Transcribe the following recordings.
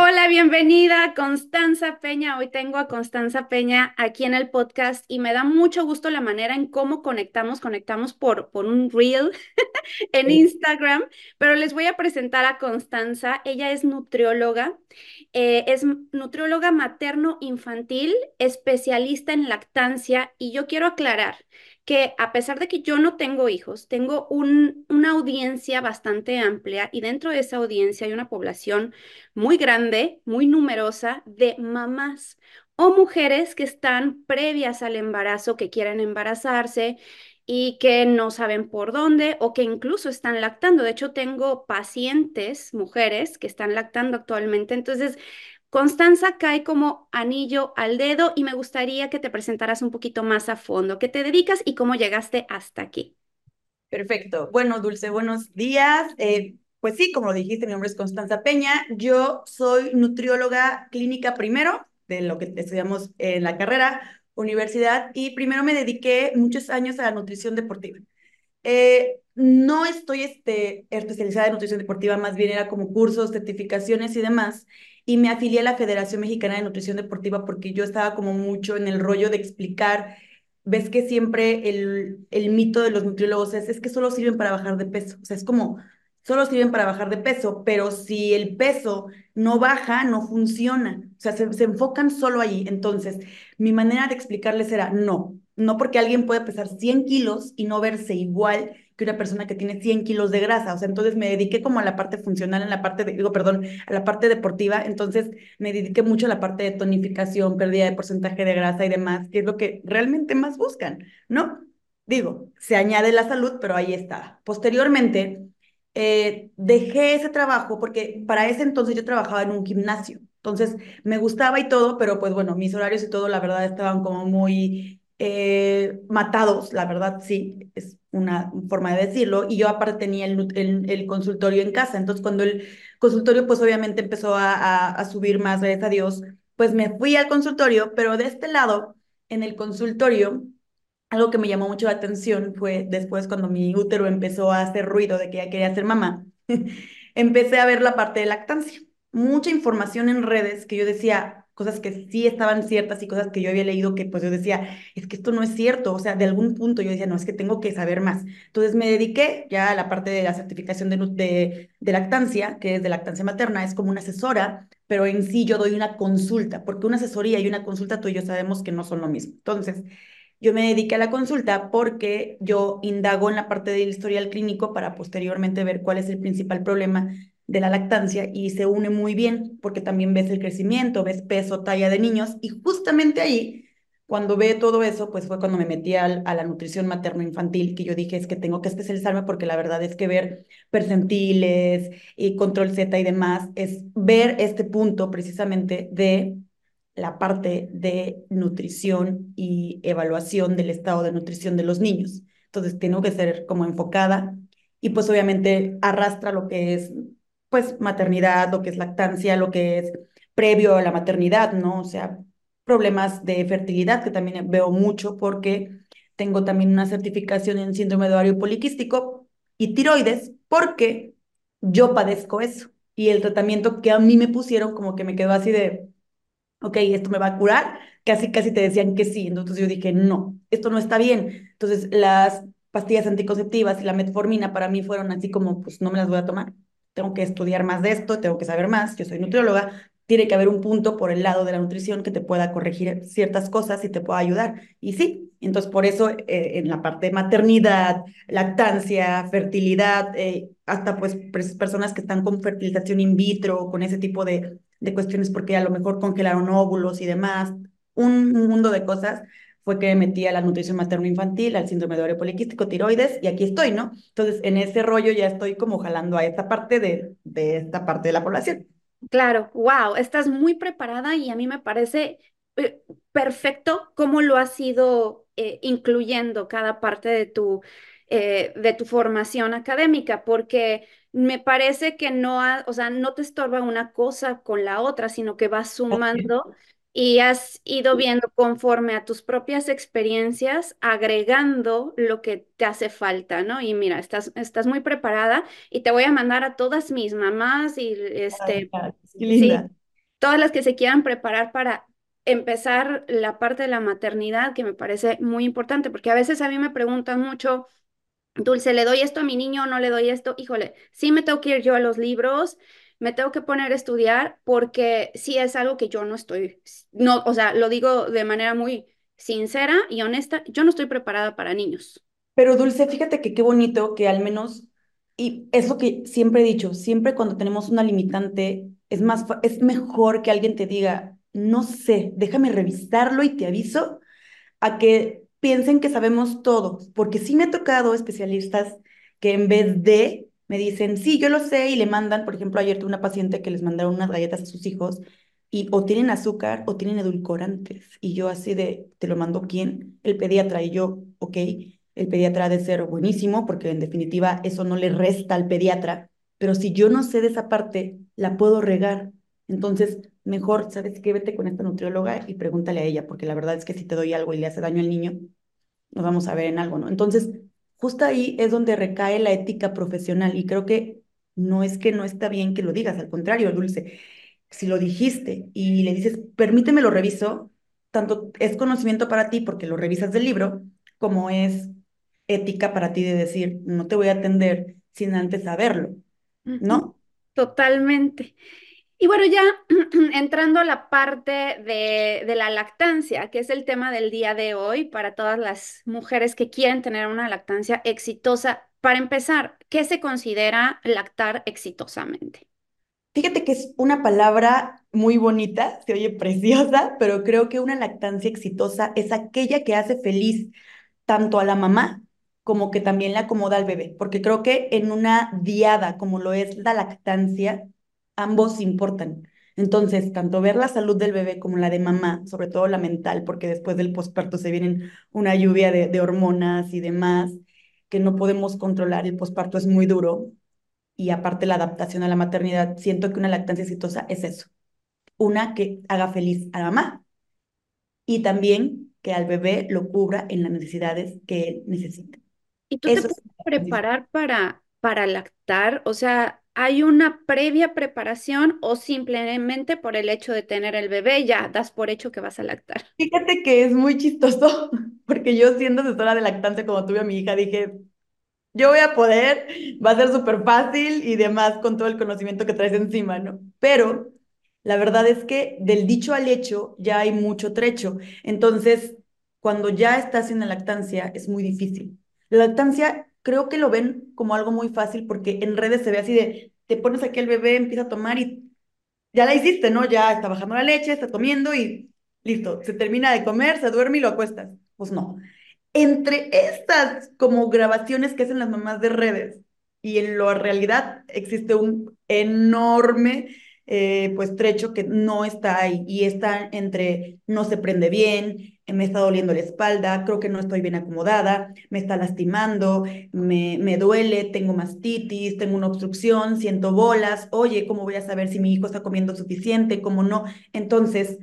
Hola, bienvenida Constanza Peña. Hoy tengo a Constanza Peña aquí en el podcast y me da mucho gusto la manera en cómo conectamos. Conectamos por, por un reel en Instagram, pero les voy a presentar a Constanza. Ella es nutrióloga, eh, es nutrióloga materno-infantil, especialista en lactancia y yo quiero aclarar que a pesar de que yo no tengo hijos, tengo un, una audiencia bastante amplia y dentro de esa audiencia hay una población muy grande, muy numerosa de mamás o mujeres que están previas al embarazo, que quieren embarazarse y que no saben por dónde o que incluso están lactando. De hecho, tengo pacientes, mujeres, que están lactando actualmente. Entonces, Constanza cae como anillo al dedo y me gustaría que te presentaras un poquito más a fondo, qué te dedicas y cómo llegaste hasta aquí. Perfecto. Bueno, Dulce, buenos días. Eh, pues sí, como lo dijiste, mi nombre es Constanza Peña. Yo soy nutrióloga clínica primero, de lo que estudiamos en la carrera, universidad, y primero me dediqué muchos años a la nutrición deportiva. Eh, no estoy este, especializada en nutrición deportiva, más bien era como cursos, certificaciones y demás y me afilié a la Federación Mexicana de Nutrición Deportiva porque yo estaba como mucho en el rollo de explicar, ves que siempre el, el mito de los nutriólogos es, es que solo sirven para bajar de peso, o sea, es como, solo sirven para bajar de peso, pero si el peso no baja, no funciona, o sea, se, se enfocan solo allí. Entonces, mi manera de explicarles era, no, no porque alguien puede pesar 100 kilos y no verse igual que una persona que tiene 100 kilos de grasa. O sea, entonces me dediqué como a la parte funcional, en la parte, de, digo, perdón, a la parte deportiva. Entonces me dediqué mucho a la parte de tonificación, pérdida de porcentaje de grasa y demás, que es lo que realmente más buscan, ¿no? Digo, se añade la salud, pero ahí está. Posteriormente, eh, dejé ese trabajo porque para ese entonces yo trabajaba en un gimnasio. Entonces me gustaba y todo, pero pues bueno, mis horarios y todo, la verdad, estaban como muy eh, matados, la verdad, sí, es una forma de decirlo, y yo aparte tenía el, el, consultorio en casa, entonces cuando el consultorio pues obviamente empezó a, a, subir más, gracias a Dios, pues me fui al consultorio, pero de este lado, en el consultorio, algo que me llamó mucho la atención fue después cuando mi útero empezó a hacer ruido de que ya quería ser mamá, empecé a ver la parte de lactancia. Mucha información en redes que yo decía, cosas que sí estaban ciertas y cosas que yo había leído que pues yo decía, es que esto no es cierto, o sea, de algún punto yo decía, no, es que tengo que saber más. Entonces me dediqué ya a la parte de la certificación de, de, de lactancia, que es de lactancia materna, es como una asesora, pero en sí yo doy una consulta, porque una asesoría y una consulta tú y yo sabemos que no son lo mismo. Entonces, yo me dediqué a la consulta porque yo indago en la parte del historial clínico para posteriormente ver cuál es el principal problema de la lactancia y se une muy bien porque también ves el crecimiento, ves peso, talla de niños y justamente ahí, cuando ve todo eso, pues fue cuando me metí a, a la nutrición materno-infantil, que yo dije es que tengo que especializarme porque la verdad es que ver percentiles y control Z y demás es ver este punto precisamente de la parte de nutrición y evaluación del estado de nutrición de los niños. Entonces, tengo que ser como enfocada y pues obviamente arrastra lo que es pues maternidad, lo que es lactancia, lo que es previo a la maternidad, ¿no? O sea, problemas de fertilidad, que también veo mucho porque tengo también una certificación en síndrome de ovario poliquístico y tiroides, porque yo padezco eso. Y el tratamiento que a mí me pusieron como que me quedó así de, ok, esto me va a curar, casi, casi te decían que sí. Entonces yo dije, no, esto no está bien. Entonces las pastillas anticonceptivas y la metformina para mí fueron así como, pues no me las voy a tomar tengo que estudiar más de esto, tengo que saber más, yo soy nutrióloga, tiene que haber un punto por el lado de la nutrición que te pueda corregir ciertas cosas y te pueda ayudar. Y sí, entonces por eso eh, en la parte de maternidad, lactancia, fertilidad, eh, hasta pues personas que están con fertilización in vitro, con ese tipo de, de cuestiones porque a lo mejor congelaron óvulos y demás, un mundo de cosas, fue que me metí a la nutrición materno-infantil, al síndrome de ovario poliquístico, tiroides, y aquí estoy, ¿no? Entonces, en ese rollo ya estoy como jalando a esta parte de, de esta parte de la población. Claro, wow, estás muy preparada y a mí me parece eh, perfecto cómo lo has ido eh, incluyendo cada parte de tu, eh, de tu formación académica, porque me parece que no, o sea, no te estorba una cosa con la otra, sino que vas sumando y has ido viendo conforme a tus propias experiencias, agregando lo que te hace falta, ¿no? Y mira, estás, estás muy preparada y te voy a mandar a todas mis mamás y este, Qué linda. todas las que se quieran preparar para empezar la parte de la maternidad, que me parece muy importante, porque a veces a mí me preguntan mucho, Dulce, ¿le doy esto a mi niño o no le doy esto? Híjole, sí me tengo que ir yo a los libros, me tengo que poner a estudiar, porque sí es algo que yo no estoy, no, o sea, lo digo de manera muy sincera y honesta, yo no estoy preparada para niños. Pero Dulce, fíjate que qué bonito que al menos, y es lo que siempre he dicho, siempre cuando tenemos una limitante, es más, es mejor que alguien te diga, no sé, déjame revisarlo y te aviso, a que piensen que sabemos todo, porque sí me ha tocado especialistas que en vez de me dicen, sí, yo lo sé, y le mandan, por ejemplo, ayer tuve una paciente que les mandaron unas galletas a sus hijos y o tienen azúcar o tienen edulcorantes, y yo así de, ¿te lo mandó quién? El pediatra, y yo, ok, el pediatra ha de ser buenísimo, porque en definitiva eso no le resta al pediatra, pero si yo no sé de esa parte, la puedo regar. Entonces, mejor, ¿sabes qué? Vete con esta nutrióloga y pregúntale a ella, porque la verdad es que si te doy algo y le hace daño al niño, nos vamos a ver en algo, ¿no? Entonces, justo ahí es donde recae la ética profesional y creo que no es que no está bien que lo digas, al contrario, Dulce, si lo dijiste y le dices, permíteme lo reviso, tanto es conocimiento para ti porque lo revisas del libro, como es ética para ti de decir, no te voy a atender sin antes saberlo, ¿no? Totalmente. Y bueno, ya entrando a la parte de, de la lactancia, que es el tema del día de hoy para todas las mujeres que quieren tener una lactancia exitosa. Para empezar, ¿qué se considera lactar exitosamente? Fíjate que es una palabra muy bonita, se oye preciosa, pero creo que una lactancia exitosa es aquella que hace feliz tanto a la mamá como que también le acomoda al bebé, porque creo que en una diada como lo es la lactancia, ambos importan. Entonces, tanto ver la salud del bebé como la de mamá, sobre todo la mental, porque después del posparto se vienen una lluvia de, de hormonas y demás que no podemos controlar, el posparto es muy duro y aparte la adaptación a la maternidad, siento que una lactancia exitosa es eso, una que haga feliz a la mamá y también que al bebé lo cubra en las necesidades que él necesita. ¿Y tú te Eso es puedes preparar para, para lactar? O sea, ¿hay una previa preparación o simplemente por el hecho de tener el bebé ya das por hecho que vas a lactar? Fíjate que es muy chistoso, porque yo siendo asesora de lactancia como tuve a mi hija, dije, yo voy a poder, va a ser súper fácil y demás con todo el conocimiento que traes encima, ¿no? Pero la verdad es que del dicho al hecho ya hay mucho trecho. Entonces, cuando ya estás en la lactancia, es muy difícil. La lactancia creo que lo ven como algo muy fácil porque en redes se ve así de, te pones aquí el bebé, empieza a tomar y ya la hiciste, ¿no? Ya está bajando la leche, está comiendo y listo, se termina de comer, se duerme y lo acuestas. Pues no. Entre estas como grabaciones que hacen las mamás de redes y en la realidad existe un enorme eh, pues trecho que no está ahí y está entre no se prende bien, me está doliendo la espalda, creo que no estoy bien acomodada, me está lastimando, me, me duele, tengo mastitis, tengo una obstrucción, siento bolas, oye, ¿cómo voy a saber si mi hijo está comiendo suficiente, cómo no? Entonces,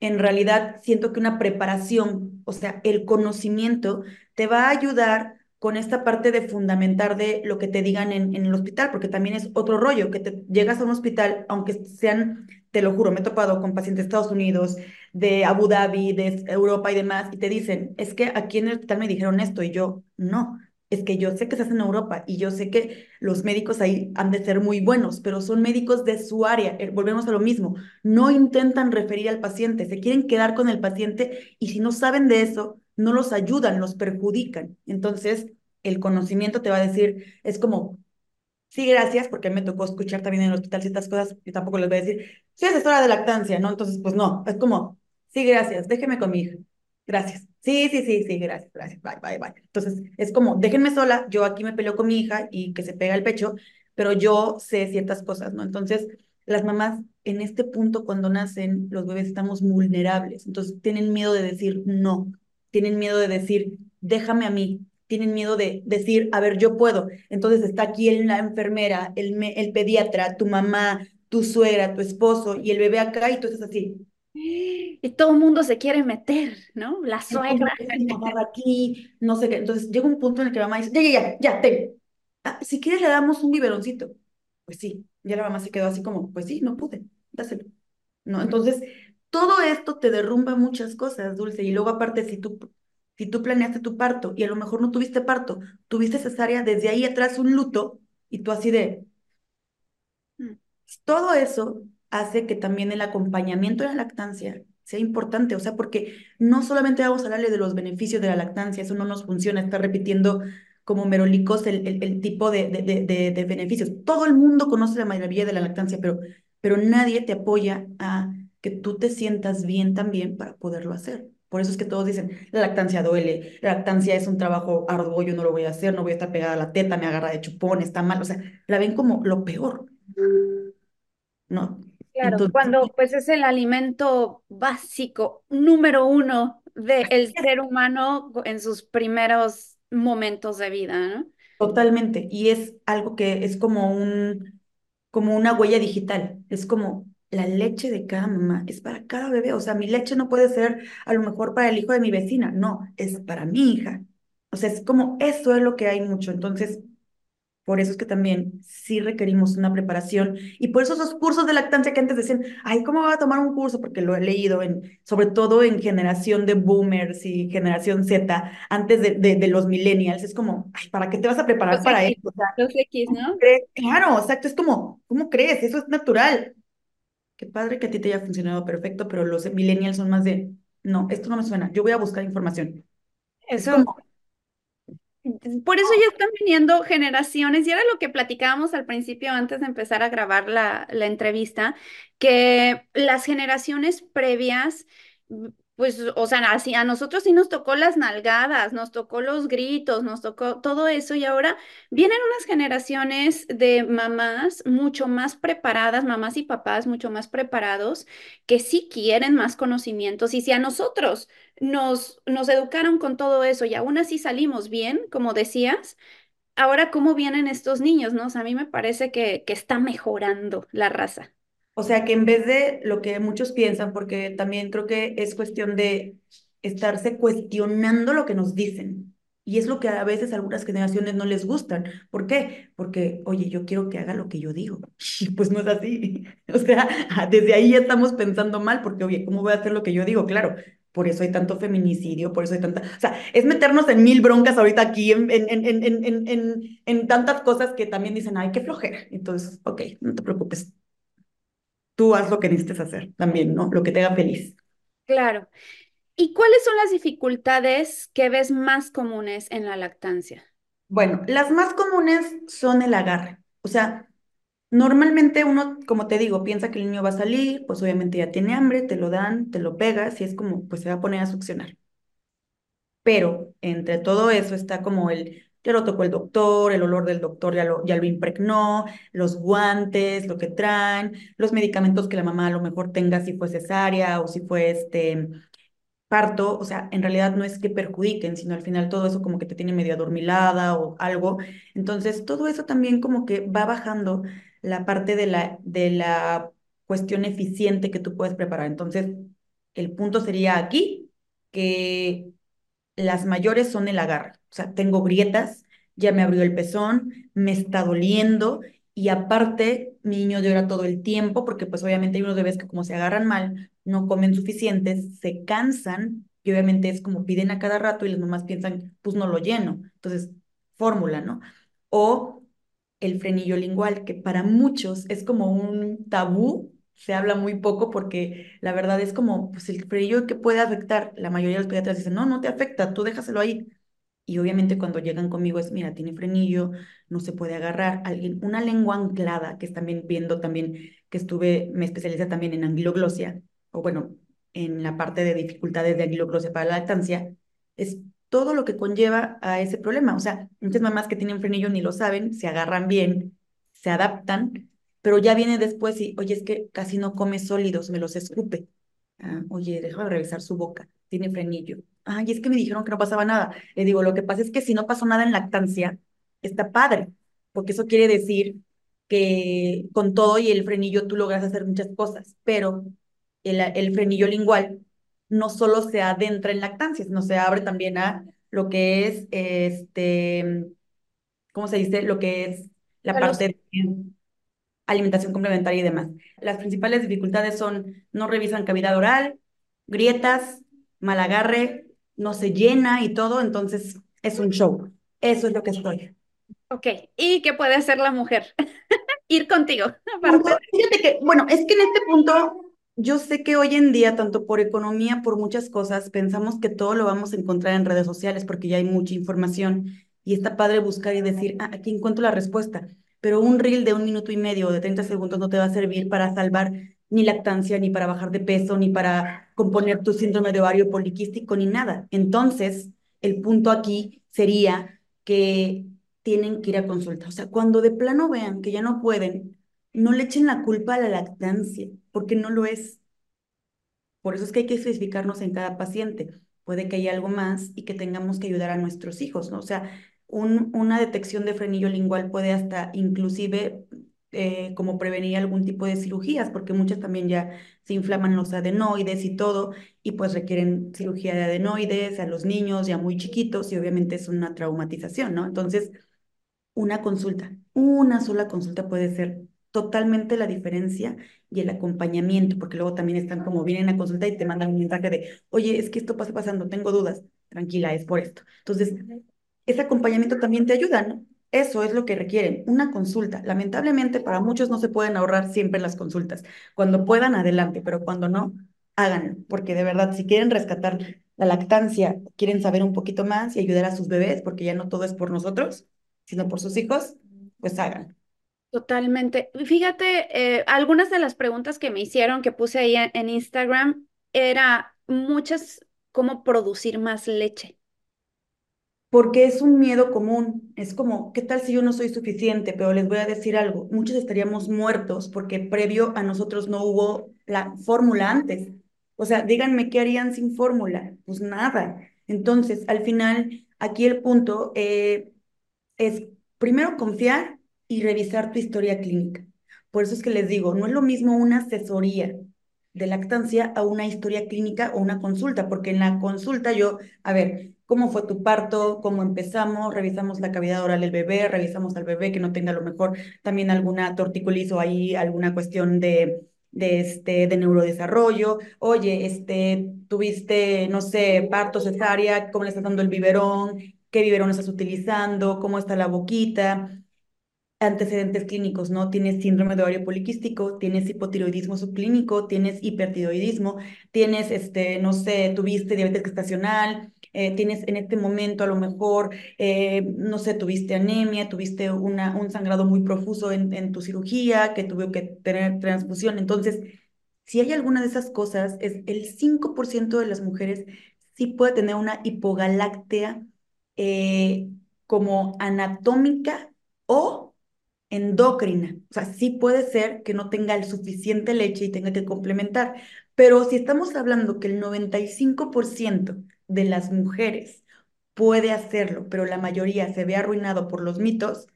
en realidad siento que una preparación, o sea, el conocimiento te va a ayudar con esta parte de fundamentar de lo que te digan en, en el hospital, porque también es otro rollo, que te llegas a un hospital, aunque sean, te lo juro, me he topado con pacientes de Estados Unidos, de Abu Dhabi, de Europa y demás, y te dicen, es que aquí en el hospital me dijeron esto, y yo, no, es que yo sé que se hace en Europa y yo sé que los médicos ahí han de ser muy buenos, pero son médicos de su área, eh, volvemos a lo mismo, no intentan referir al paciente, se quieren quedar con el paciente y si no saben de eso, no los ayudan, los perjudican. Entonces, el conocimiento te va a decir, es como, sí, gracias, porque me tocó escuchar también en el hospital ciertas cosas, yo tampoco les voy a decir, soy asesora de lactancia, ¿no? Entonces, pues no, es como, sí, gracias, déjeme con mi hija. Gracias. Sí, sí, sí, sí, gracias, gracias, bye, bye, bye. Entonces, es como, déjenme sola, yo aquí me peleo con mi hija y que se pega el pecho, pero yo sé ciertas cosas, ¿no? Entonces, las mamás en este punto, cuando nacen, los bebés estamos vulnerables, entonces tienen miedo de decir no, tienen miedo de decir, déjame a mí, tienen miedo de decir, a ver, yo puedo. Entonces está aquí la enfermera, el, el pediatra, tu mamá, tu suegra, tu esposo y el bebé acá y tú estás así. Y todo el mundo se quiere meter, ¿no? La suegra. aquí, no sé qué. Entonces llega un punto en el que la mamá dice, ya, ya, ya, ya, ten. Ah, si quieres le damos un biberoncito. Pues sí, ya la mamá se quedó así como, pues sí, no pude, dáselo. ¿no? Entonces, todo esto te derrumba muchas cosas, Dulce, y luego aparte, si tú, si tú planeaste tu parto y a lo mejor no tuviste parto, tuviste cesárea, desde ahí atrás un luto, y tú así de... Todo eso hace que también el acompañamiento de la lactancia sea importante, o sea, porque no solamente vamos a hablarle de los beneficios de la lactancia, eso no nos funciona, estar repitiendo como merolicos el, el, tipo de, de, de, beneficios. Todo el mundo conoce la maravilla de la lactancia, pero, pero nadie te apoya a que tú te sientas bien también para poderlo hacer. Por eso es que todos dicen, la lactancia duele, la lactancia es un trabajo arduo, yo no lo voy a hacer, no voy a estar pegada a la teta, me agarra de chupón, está mal, o sea, la ven como lo peor. ¿No? Claro, Entonces, cuando pues es el alimento básico número uno del ser humano en sus primeros momentos de vida, ¿no? Totalmente. Y es algo que es como un, como una huella digital. Es como la leche de cada mamá, es para cada bebé. O sea, mi leche no puede ser a lo mejor para el hijo de mi vecina. No, es para mi hija. O sea, es como eso es lo que hay mucho. Entonces, por eso es que también sí requerimos una preparación y por eso esos cursos de lactancia que antes decían, ay, ¿cómo voy a tomar un curso? Porque lo he leído, en, sobre todo en generación de boomers y generación Z, antes de, de, de los millennials, es como, ay, ¿para qué te vas a preparar los para X, eso? O sea, los X, ¿no? Claro, exacto, es como, ¿cómo crees? Eso es natural. Qué padre que a ti te haya funcionado perfecto, pero los millennials son más de, no, esto no me suena, yo voy a buscar información. Eso, es como, por eso ya están viniendo generaciones, y era lo que platicábamos al principio antes de empezar a grabar la, la entrevista, que las generaciones previas pues, o sea, así, a nosotros sí nos tocó las nalgadas, nos tocó los gritos, nos tocó todo eso y ahora vienen unas generaciones de mamás mucho más preparadas, mamás y papás mucho más preparados, que sí quieren más conocimientos y si a nosotros nos, nos educaron con todo eso y aún así salimos bien, como decías, ahora cómo vienen estos niños, ¿no? A mí me parece que, que está mejorando la raza. O sea, que en vez de lo que muchos piensan, porque también creo que es cuestión de estarse cuestionando lo que nos dicen. Y es lo que a veces algunas generaciones no les gustan. ¿Por qué? Porque, oye, yo quiero que haga lo que yo digo. Y pues no es así. O sea, desde ahí ya estamos pensando mal, porque, oye, ¿cómo voy a hacer lo que yo digo? Claro, por eso hay tanto feminicidio, por eso hay tanta... O sea, es meternos en mil broncas ahorita aquí, en, en, en, en, en, en tantas cosas que también dicen, ay, qué flojera. Entonces, ok, no te preocupes, tú haz lo que necesites hacer también, ¿no? Lo que te haga feliz. Claro. ¿Y cuáles son las dificultades que ves más comunes en la lactancia? Bueno, las más comunes son el agarre. O sea, normalmente uno, como te digo, piensa que el niño va a salir, pues obviamente ya tiene hambre, te lo dan, te lo pegas y es como, pues se va a poner a succionar. Pero entre todo eso está como el ya lo tocó el doctor, el olor del doctor ya lo, ya lo impregnó, los guantes, lo que traen, los medicamentos que la mamá a lo mejor tenga si fue cesárea o si fue este parto, o sea, en realidad no es que perjudiquen, sino al final todo eso como que te tiene medio adormilada o algo. Entonces, todo eso también como que va bajando la parte de la, de la cuestión eficiente que tú puedes preparar. Entonces, el punto sería aquí que las mayores son el agarre. O sea, tengo grietas, ya me abrió el pezón, me está doliendo y aparte mi niño llora todo el tiempo porque pues obviamente hay unos bebés que como se agarran mal, no comen suficientes, se cansan y obviamente es como piden a cada rato y las mamás piensan, pues no lo lleno. Entonces, fórmula, ¿no? O el frenillo lingual, que para muchos es como un tabú se habla muy poco porque la verdad es como, pues el frenillo que puede afectar, la mayoría de los pediatras dicen, no, no te afecta, tú déjaselo ahí. Y obviamente cuando llegan conmigo es, mira, tiene frenillo, no se puede agarrar, alguien, una lengua anclada, que es también viendo también, que estuve, me especialicé también en angloglosia, o bueno, en la parte de dificultades de angloglosia para la lactancia, es todo lo que conlleva a ese problema. O sea, muchas mamás que tienen frenillo ni lo saben, se agarran bien, se adaptan, pero ya viene después y, oye, es que casi no come sólidos, me los escupe. Ah, oye, déjame revisar su boca, tiene frenillo. Ay, es que me dijeron que no pasaba nada. Le digo, lo que pasa es que si no pasó nada en lactancia, está padre, porque eso quiere decir que con todo y el frenillo tú logras hacer muchas cosas, pero el, el frenillo lingual no solo se adentra en lactancia, sino se abre también a lo que es, este, ¿cómo se dice? Lo que es la parte... De alimentación complementaria y demás. Las principales dificultades son no revisan cavidad oral, grietas, mal agarre, no se llena y todo, entonces es un show. Eso es lo que estoy. Ok, ¿y qué puede hacer la mujer? Ir contigo. Fíjate que, bueno, es que en este punto yo sé que hoy en día, tanto por economía, por muchas cosas, pensamos que todo lo vamos a encontrar en redes sociales porque ya hay mucha información y está padre buscar y decir, ah, aquí encuentro la respuesta pero un reel de un minuto y medio o de 30 segundos no te va a servir para salvar ni lactancia, ni para bajar de peso, ni para componer tu síndrome de ovario poliquístico, ni nada. Entonces, el punto aquí sería que tienen que ir a consulta. O sea, cuando de plano vean que ya no pueden, no le echen la culpa a la lactancia, porque no lo es. Por eso es que hay que especificarnos en cada paciente. Puede que haya algo más y que tengamos que ayudar a nuestros hijos, ¿no? O sea, una detección de frenillo lingual puede hasta inclusive eh, como prevenir algún tipo de cirugías, porque muchas también ya se inflaman los adenoides y todo, y pues requieren cirugía de adenoides a los niños ya muy chiquitos y obviamente es una traumatización, ¿no? Entonces, una consulta, una sola consulta puede ser totalmente la diferencia y el acompañamiento, porque luego también están como vienen a consulta y te mandan un mensaje de, oye, es que esto pasa pasando, tengo dudas, tranquila, es por esto. Entonces, ese acompañamiento también te ayuda, ¿no? Eso es lo que requieren, una consulta. Lamentablemente para muchos no se pueden ahorrar siempre las consultas. Cuando puedan, adelante, pero cuando no, háganlo, porque de verdad, si quieren rescatar la lactancia, quieren saber un poquito más y ayudar a sus bebés, porque ya no todo es por nosotros, sino por sus hijos, pues hagan. Totalmente. Fíjate, eh, algunas de las preguntas que me hicieron, que puse ahí en Instagram, era muchas, cómo producir más leche porque es un miedo común. Es como, ¿qué tal si yo no soy suficiente? Pero les voy a decir algo, muchos estaríamos muertos porque previo a nosotros no hubo la fórmula antes. O sea, díganme qué harían sin fórmula. Pues nada. Entonces, al final, aquí el punto eh, es primero confiar y revisar tu historia clínica. Por eso es que les digo, no es lo mismo una asesoría de lactancia a una historia clínica o una consulta, porque en la consulta yo, a ver, cómo fue tu parto, cómo empezamos, revisamos la cavidad oral del bebé, revisamos al bebé que no tenga a lo mejor también alguna torticolis o ahí alguna cuestión de, de, este, de neurodesarrollo. Oye, este, tuviste, no sé, parto cesárea, cómo le estás dando el biberón, qué biberón estás utilizando, cómo está la boquita antecedentes clínicos, ¿no? Tienes síndrome de ovario poliquístico, tienes hipotiroidismo subclínico, tienes hipertiroidismo, tienes, este, no sé, tuviste diabetes gestacional, eh, tienes en este momento a lo mejor, eh, no sé, tuviste anemia, tuviste una, un sangrado muy profuso en, en tu cirugía, que tuvo que tener transfusión. Entonces, si hay alguna de esas cosas, es el 5% de las mujeres sí puede tener una hipogaláctea eh, como anatómica o endocrina. O sea, sí puede ser que no tenga el suficiente leche y tenga que complementar, pero si estamos hablando que el 95% de las mujeres puede hacerlo, pero la mayoría se ve arruinado por los mitos,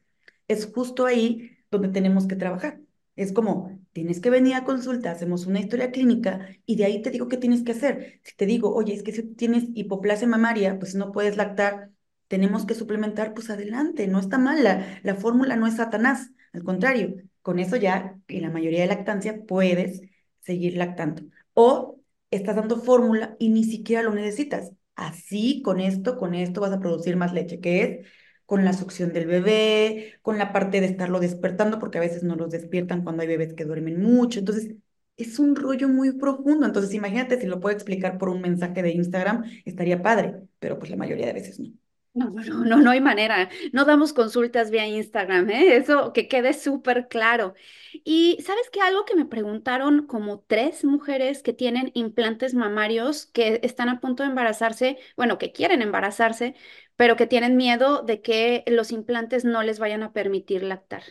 es justo ahí donde tenemos que trabajar. Es como, tienes que venir a consulta, hacemos una historia clínica y de ahí te digo qué tienes que hacer. Si te digo, oye, es que si tienes hipoplasia mamaria, pues no puedes lactar, tenemos que suplementar, pues adelante, no está mal, la, fórmula no es Satanás, al contrario, con eso ya, en la mayoría de lactancia, puedes seguir lactando. O estás dando fórmula y ni siquiera lo necesitas. Así, con esto, con esto vas a producir más leche, que es con la succión del bebé, con la parte de estarlo despertando, porque a veces no los despiertan cuando hay bebés que duermen mucho. Entonces, es un rollo muy profundo. Entonces, imagínate si lo puedo explicar por un mensaje de Instagram, estaría padre, pero pues la mayoría de veces no. No, no, no, no hay manera. No damos consultas vía Instagram, ¿eh? Eso que quede súper claro. Y sabes que algo que me preguntaron como tres mujeres que tienen implantes mamarios que están a punto de embarazarse, bueno, que quieren embarazarse, pero que tienen miedo de que los implantes no les vayan a permitir lactar.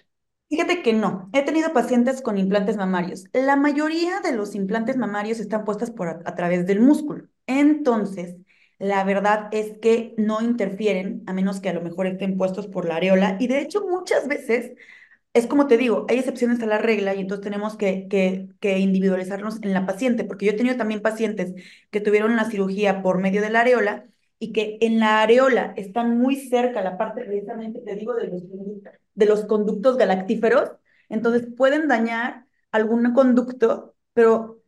Fíjate que no, he tenido pacientes con implantes mamarios. La mayoría de los implantes mamarios están puestas por a través del músculo. Entonces, la verdad es que no interfieren, a menos que a lo mejor estén puestos por la areola. Y de hecho, muchas veces, es como te digo, hay excepciones a la regla y entonces tenemos que, que, individualizarnos en la paciente, porque yo he tenido también pacientes que tuvieron la cirugía por medio de la areola y que en la areola están muy cerca la parte, precisamente te digo, de los, de los conductos galactíferos. Entonces pueden dañar algún conducto, pero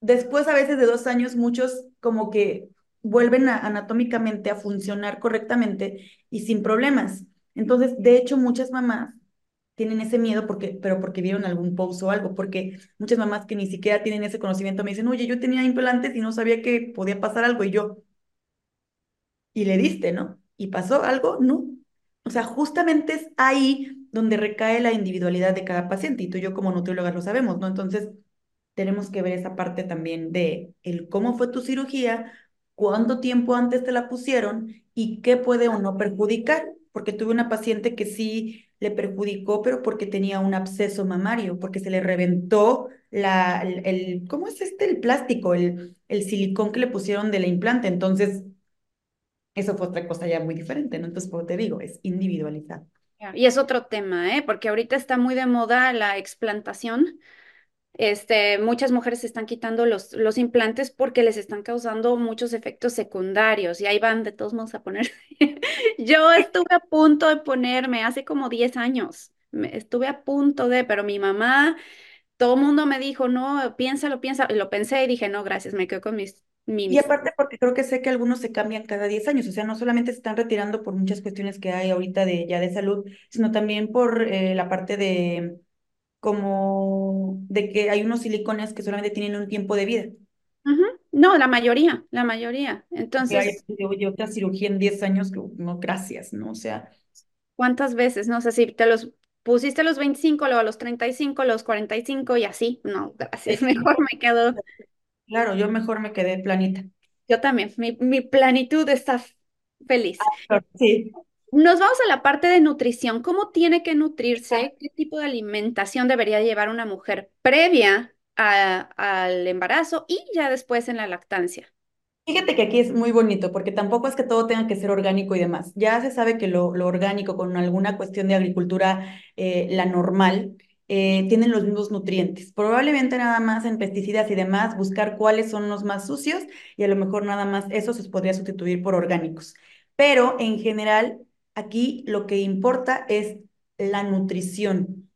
después a veces de dos años muchos como que vuelven a, anatómicamente a funcionar correctamente y sin problemas. Entonces, de hecho, muchas mamás tienen ese miedo porque, pero porque vieron algún post o algo, porque muchas mamás que ni siquiera tienen ese conocimiento me dicen, oye, yo tenía implantes y no sabía que podía pasar algo y yo, y le diste, ¿no? ¿Y pasó algo? No. O sea, justamente es ahí donde recae la individualidad de cada paciente y tú y yo como nutriólogas lo sabemos, ¿no? Entonces, tenemos que ver esa parte también de el cómo fue tu cirugía, cuánto tiempo antes te la pusieron y qué puede o no perjudicar, porque tuve una paciente que sí le perjudicó, pero porque tenía un absceso mamario, porque se le reventó la, el, ¿cómo es este? El plástico, el, el silicón que le pusieron de la implante. Entonces, eso fue otra cosa ya muy diferente, ¿no? Entonces, como te digo, es individualizado. Y es otro tema, ¿eh? Porque ahorita está muy de moda la explantación. Este, muchas mujeres se están quitando los, los implantes porque les están causando muchos efectos secundarios y ahí van de todos modos a poner. Yo estuve a punto de ponerme hace como 10 años, estuve a punto de, pero mi mamá, todo el mundo me dijo, no, piénsalo, piensa, lo pensé y dije, no, gracias, me quedo con mis y aparte porque creo que sé que algunos se cambian cada 10 años, o sea, no solamente se están retirando por muchas cuestiones que hay ahorita de ya de salud, sino también por eh, la parte de como de que hay unos silicones que solamente tienen un tiempo de vida. No, la mayoría, la mayoría. Entonces. Hay, otra cirugía en 10 años, no, gracias, ¿no? O sea. ¿Cuántas veces? No sé si te los pusiste a los 25, luego a los 35, los 45 y así. No, gracias. Mejor me quedo. Claro, yo mejor me quedé planita. Yo también. Mi, mi planitud está feliz. Ah, sí. Nos vamos a la parte de nutrición. ¿Cómo tiene que nutrirse? ¿Qué tipo de alimentación debería llevar una mujer previa al embarazo y ya después en la lactancia? Fíjate que aquí es muy bonito porque tampoco es que todo tenga que ser orgánico y demás. Ya se sabe que lo, orgánico con alguna cuestión de agricultura, eh, la normal, eh, tienen los mismos nutrientes. Probablemente nada más en pesticidas y demás, buscar cuáles son los más sucios y a lo mejor nada más eso se podría sustituir por orgánicos. Pero en general Aquí lo que importa es la nutrición.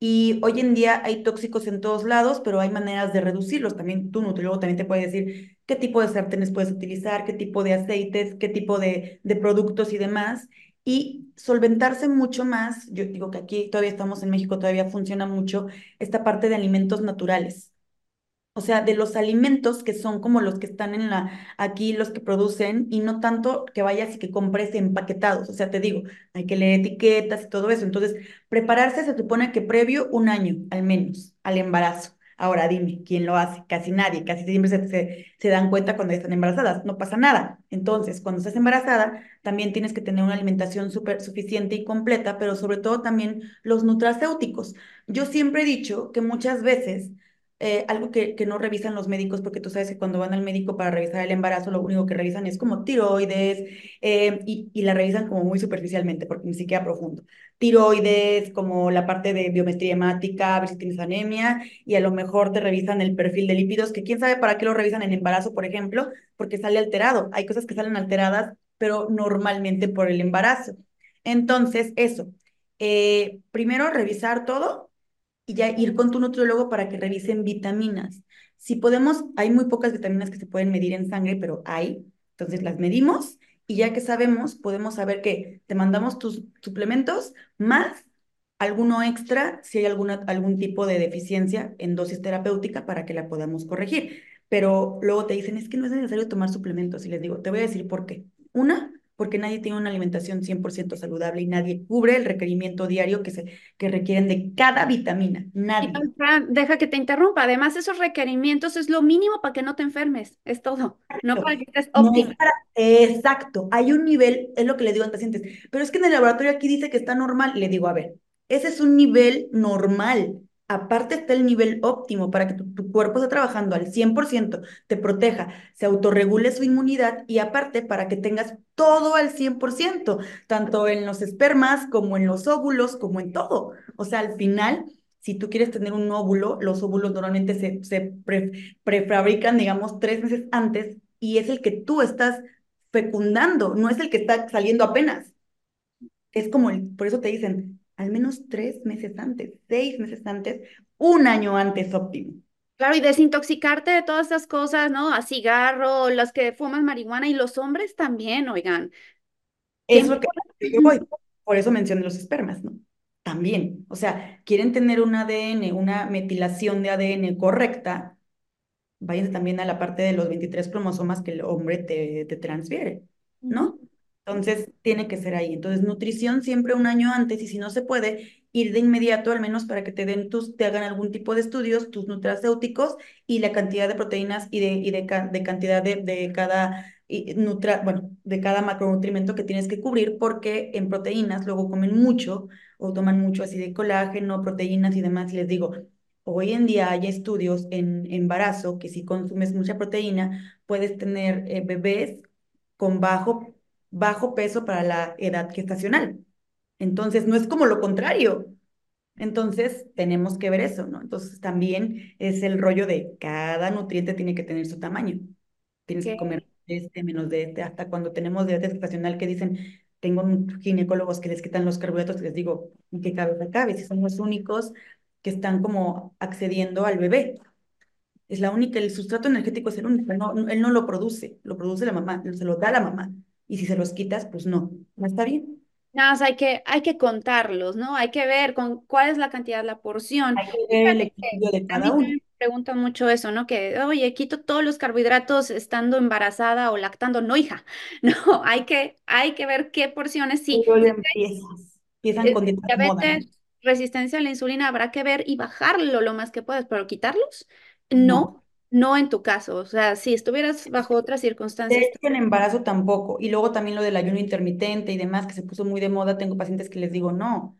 Y hoy en día hay tóxicos en todos lados, pero hay maneras de reducirlos. También tu nutriólogo también te puede decir qué tipo de sartenes puedes utilizar, qué tipo de aceites, qué tipo de, de productos y demás. Y solventarse mucho más, yo digo que aquí todavía estamos en México, todavía funciona mucho esta parte de alimentos naturales o sea, de los alimentos que son como los que están en la, aquí los que producen, y no tanto que vayas y que compres empaquetados. O sea, te digo, hay que leer etiquetas y todo eso. Entonces, prepararse se supone que previo un año, al menos, al embarazo. Ahora dime, ¿quién lo hace? Casi nadie, casi siempre se, se, dan cuenta cuando están embarazadas, no pasa nada. Entonces, cuando estás embarazada, también tienes que tener una alimentación súper suficiente y completa, pero sobre todo también los nutracéuticos. Yo siempre he dicho que muchas veces eh, algo que, que, no revisan los médicos, porque tú sabes que cuando van al médico para revisar el embarazo, lo único que revisan es como tiroides eh, y, y, la revisan como muy superficialmente, porque ni siquiera profundo. Tiroides, como la parte de biometría hemática, a ver si tienes anemia, y a lo mejor te revisan el perfil de lípidos, que quién sabe para qué lo revisan en embarazo, por ejemplo, porque sale alterado. Hay cosas que salen alteradas, pero normalmente por el embarazo. Entonces, eso. Eh, primero, revisar todo y ya ir con tu nutriólogo para que revisen vitaminas. Si podemos, hay muy pocas vitaminas que se pueden medir en sangre, pero hay. Entonces las medimos y ya que sabemos, podemos saber que te mandamos tus suplementos más alguno extra si hay alguna, algún tipo de deficiencia en dosis terapéutica para que la podamos corregir. Pero luego te dicen, es que no es necesario tomar suplementos. Y les digo, te voy a decir por qué. Una, porque nadie tiene una alimentación 100% saludable y nadie cubre el requerimiento diario que, se, que requieren de cada vitamina. Nadie. deja que te interrumpa. Además, esos requerimientos es lo mínimo para que no te enfermes. Es todo. No para que estés óptimo. exacto. Hay un nivel, es lo que le digo a pacientes. Pero es que en el laboratorio aquí dice que está normal. Le digo, a ver, ese es un nivel normal. Aparte está el nivel óptimo para que tu, cuerpo esté trabajando al 100%, te proteja, se autorregule su inmunidad y aparte para que tengas todo al 100%, tanto en los espermas como en los óvulos, como en todo. O sea, al final, si tú quieres tener un óvulo, los óvulos normalmente se, se prefabrican, digamos, tres meses antes y es el que tú estás fecundando, no es el que está saliendo apenas. Es como, por eso te dicen, al menos tres meses antes, seis meses antes, un año antes óptimo. Claro, y desintoxicarte de todas esas cosas, ¿no? A cigarro, los que fuman marihuana y los hombres también, oigan. Eso es lo que yo voy. Por eso mencioné los espermas, ¿no? También. O sea, quieren tener un ADN, una metilación de ADN correcta, váyanse también a la parte de los 23 cromosomas que el hombre te, te transfiere, ¿no? Entonces, tiene que ser ahí. Entonces, nutrición siempre un año antes y si no se puede, ir de inmediato, al menos para que te den tus, te hagan algún tipo de estudios, tus nutracéuticos y la cantidad de proteínas y de, y de, de cantidad de, de cada y nutra, bueno, de cada macronutrimento que tienes que cubrir, porque en proteínas luego comen mucho o toman mucho así de colágeno, proteínas y demás. Les digo, hoy en día hay estudios en embarazo que si consumes mucha proteína, puedes tener eh, bebés con bajo, bajo peso para la edad gestacional. Entonces, no es como lo contrario. Entonces, tenemos que ver eso, ¿no? Entonces, también es el rollo de cada nutriente tiene que tener su tamaño. Tienes que comer este, menos de este, hasta cuando tenemos diabetes gestacional que dicen, tengo ginecólogos que les quitan los carbohidratos, les digo, ¿en qué cabeza cabe? Si son los únicos que están como accediendo al bebé. Es la única, el sustrato energético es el único, no, él no lo produce, lo produce la mamá, se lo da la mamá. Y si se los quitas, pues no, no está bien. Nada, hay que, hay que contarlos, ¿no? Hay que ver con cuál es la cantidad, la porción. Hay que ver el equilibrio de cada uno. Me preguntan mucho eso, ¿no? Que, oye, quito todos los carbohidratos estando embarazada o lactando. No, hija, no, hay que, hay que ver qué porciones sí. Empiezas, empiezan con diabetes, resistencia a la insulina, habrá que ver y bajarlo lo más que puedas, pero quitarlos, no, no en tu caso, o sea, si estuvieras bajo otras circunstancias. De hecho, en embarazo tampoco. Y luego también lo del ayuno intermitente y demás, que se puso muy de moda. Tengo pacientes que les digo, no,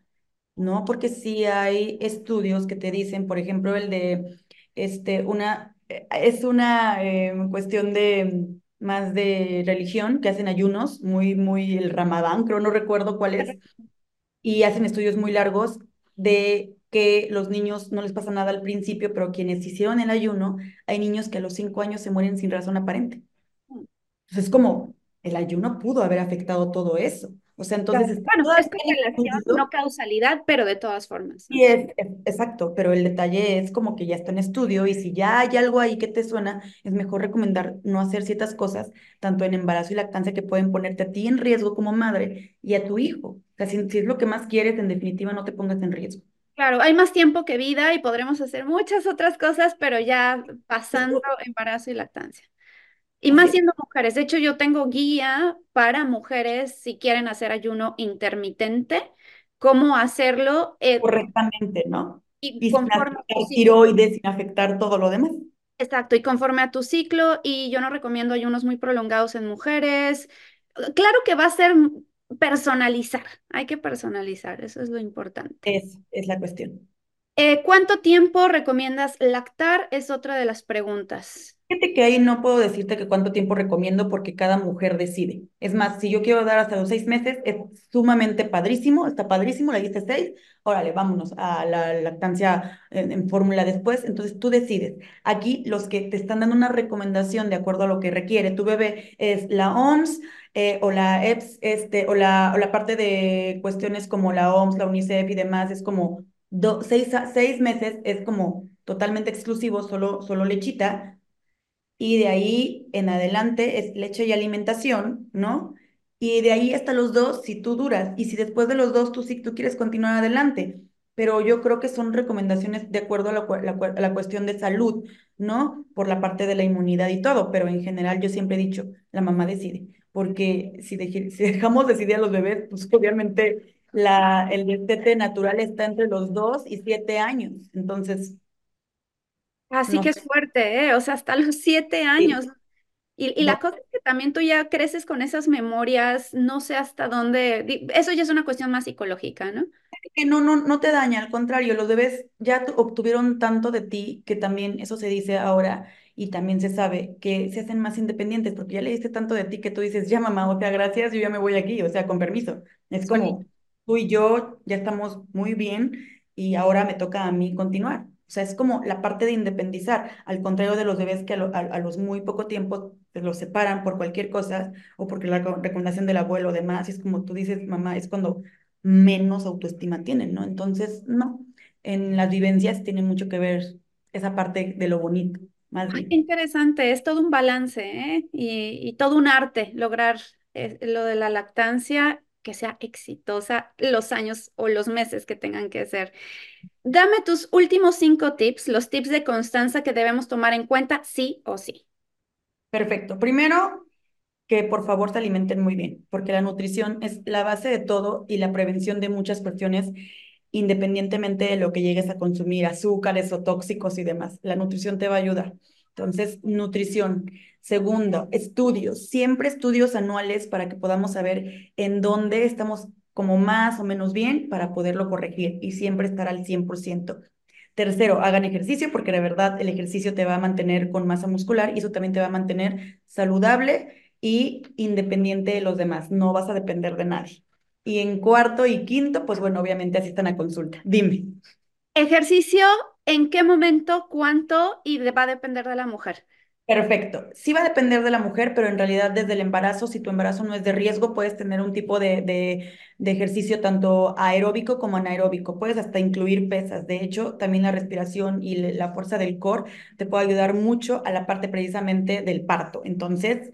no, porque sí hay estudios que te dicen, por ejemplo, el de, este, una, eh, es una em, cuestión de más de religión, que hacen ayunos, muy, muy el ramadán, creo, no recuerdo cuál es, y hacen estudios muy largos de que los niños no les pasa nada al principio, pero quienes hicieron el ayuno, hay niños que a los cinco años se mueren sin razón aparente. Entonces es como, el ayuno pudo haber afectado todo eso. O sea, entonces... bueno, es relación, no causalidad, pero de todas formas. Sí, es, exacto, pero el detalle es como que ya está en estudio y si ya hay algo ahí que te suena, es mejor recomendar no hacer ciertas cosas, tanto en embarazo y lactancia, que pueden ponerte a ti en riesgo como madre y a tu hijo. O sea, si es lo que más quieres, en definitiva, no te pongas en riesgo. Claro, hay más tiempo que vida y podremos hacer muchas otras cosas, pero ya pasando embarazo y lactancia. Y más siendo mujeres. De hecho, yo tengo guía para mujeres si quieren hacer ayuno intermitente, cómo hacerlo. Eh, Correctamente, ¿no? Y, conforme sin tiroides, sin afectar todo lo demás. Exacto, y conforme a tu ciclo, y yo no recomiendo ayunos muy prolongados en mujeres. Claro que va a ser personalizar, hay que personalizar, eso es lo importante. Es, es la cuestión. Eh, ¿Cuánto tiempo recomiendas lactar? Es otra de las preguntas. Fíjate que ahí no puedo decirte que cuánto tiempo recomiendo porque cada mujer decide. Es más, si yo quiero dar hasta los seis meses, es sumamente padrísimo, está padrísimo, le diste seis, órale, vámonos a la lactancia en, en fórmula después, entonces tú decides. Aquí los que te están dando una recomendación de acuerdo a lo que requiere tu bebé es la OMS, eh, o la EPS, este, o la, o la parte de cuestiones como la OMS, la UNICEF y demás, es como seis, seis meses, es como totalmente exclusivo, solo, solo lechita, y de ahí en adelante es leche y alimentación, ¿no? Y de ahí hasta los dos, si tú duras, y si después de los dos tú sí tú quieres continuar adelante, pero yo creo que son recomendaciones de acuerdo a la, a la cuestión de salud, ¿no? Por la parte de la inmunidad y todo, pero en general yo siempre he dicho, la mamá decide porque si, dejamos decidir a los bebés, pues obviamente la, el destete natural está entre los dos y siete años. Entonces. Así que es fuerte, ¿eh? O sea, hasta los siete años. Y, y la cosa es que también tú ya creces con esas memorias, no sé hasta dónde, eso ya es una cuestión más psicológica, ¿no? Que no, no, no te daña, al contrario, los bebés ya obtuvieron tanto de ti que también eso se dice ahora y también se sabe que se hacen más independientes porque ya le diste tanto de ti que tú dices, ya mamá, o sea, gracias, yo ya me voy aquí, o sea, con permiso. Es como, tú y yo ya estamos muy bien y ahora me toca a mí continuar. O sea, es como la parte de independizar, al contrario de los bebés que a, los muy poco tiempo se los separan por cualquier cosa o porque la recomendación del abuelo o demás, es como tú dices, mamá, es cuando menos autoestima tienen, ¿no? Entonces, no, en las vivencias tiene mucho que ver esa parte de lo bonito, más Ay, qué interesante, es todo un balance, ¿eh? Y, y todo un arte lograr eh, lo de la lactancia que sea exitosa los años o los meses que tengan que ser. Dame tus últimos cinco tips, los tips de constancia que debemos tomar en cuenta, sí o sí. Perfecto. Primero, que por favor se alimenten muy bien, porque la nutrición es la base de todo y la prevención de muchas cuestiones, independientemente de lo que llegues a consumir, azúcares o tóxicos y demás. La nutrición te va a ayudar. Entonces, nutrición. Segundo, estudios. Siempre estudios anuales para que podamos saber en dónde estamos como más o menos bien para poderlo corregir y siempre estar al 100%. Tercero, hagan ejercicio porque de verdad el ejercicio te va a mantener con masa muscular y eso también te va a mantener saludable y independiente de los demás, no vas a depender de nadie. Y en cuarto y quinto, pues bueno, obviamente asistan a consulta. Dime. Ejercicio, ¿en qué momento, cuánto y va a depender de la mujer? Perfecto. Sí va a depender de la mujer, pero en realidad desde el embarazo, si tu embarazo no es de riesgo, puedes tener un tipo de, de, de ejercicio tanto aeróbico como anaeróbico. Puedes hasta incluir pesas. De hecho, también la respiración y la fuerza del core te puede ayudar mucho a la parte precisamente del parto. Entonces,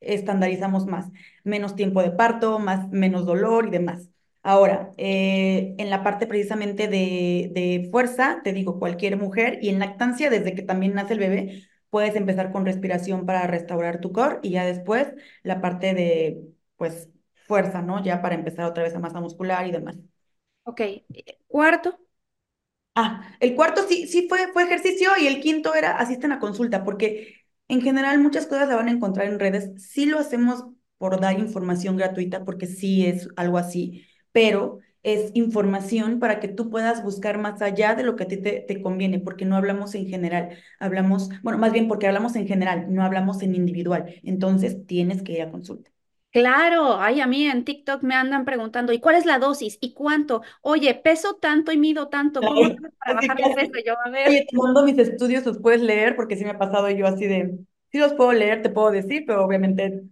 estandarizamos más, menos tiempo de parto, más, menos dolor y demás. Ahora, eh, en la parte precisamente de, de fuerza, te digo, cualquier mujer y en lactancia, desde que también nace el bebé, puedes empezar con respiración para restaurar tu core y ya después la parte de, pues, fuerza, ¿no? Ya para empezar otra vez a masa muscular y demás. Ok, cuarto. Ah, el cuarto sí, sí fue, fue ejercicio y el quinto era asisten a consulta, porque en general muchas cosas la van a encontrar en redes. Sí lo hacemos por dar información gratuita, porque sí es algo así, pero es información para que tú puedas buscar más allá de lo que a ti te, te conviene, porque no hablamos en general, hablamos, bueno, más bien porque hablamos en general, no hablamos en individual. Entonces tienes que ir a consulta. Claro, ay, a mí en TikTok me andan preguntando, ¿y cuál es la dosis? ¿Y cuánto? Oye, peso tanto y mido tanto, ¿cómo Ay, para bajar de peso? Yo, a ver. Oye, te mando mis estudios, los puedes leer, porque sí me ha pasado yo así de, sí los puedo leer, te puedo decir, pero obviamente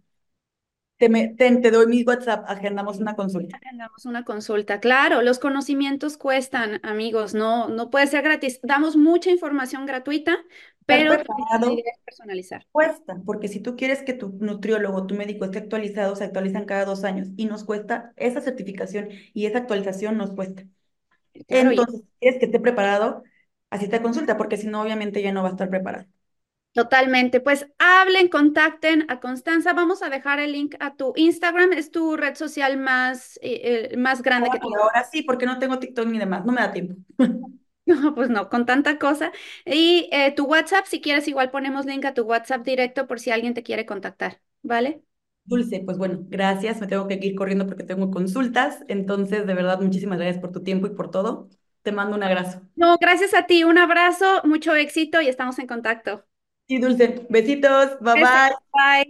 te, me, te, te doy mi WhatsApp, agendamos una consulta. Damos una consulta. Claro, los conocimientos cuestan, amigos, no, no puede ser gratis. Damos mucha información gratuita, pero también la preparado idea es personalizar. cuesta, porque si tú quieres que tu nutriólogo, tu médico esté actualizado, se actualizan cada dos años y nos cuesta esa certificación y esa actualización nos cuesta. Claro, y Entonces, si quieres que esté preparado, así te consulta, porque si no, obviamente ya no va a estar preparado. totalmente. Pues hablen, contacten a Constanza. Vamos a dejar el link a tu Instagram. Es tu red social más, eh, eh, más grande que Ahora, tienes. ahora sí, porque no tengo TikTok ni demás, no me da tiempo. No, pues no, con tanta cosa. Y eh, tu WhatsApp, si quieres, igual ponemos link a tu WhatsApp directo por si alguien te quiere contactar, ¿vale? Dulce, pues bueno, gracias. Me tengo que ir corriendo porque tengo consultas. Entonces, de verdad, muchísimas gracias por tu tiempo y por todo. Te mando un abrazo. No, gracias a ti, un abrazo, mucho éxito y estamos en contacto. Sí, Dulce, besitos, bye Besos, bye. Bye.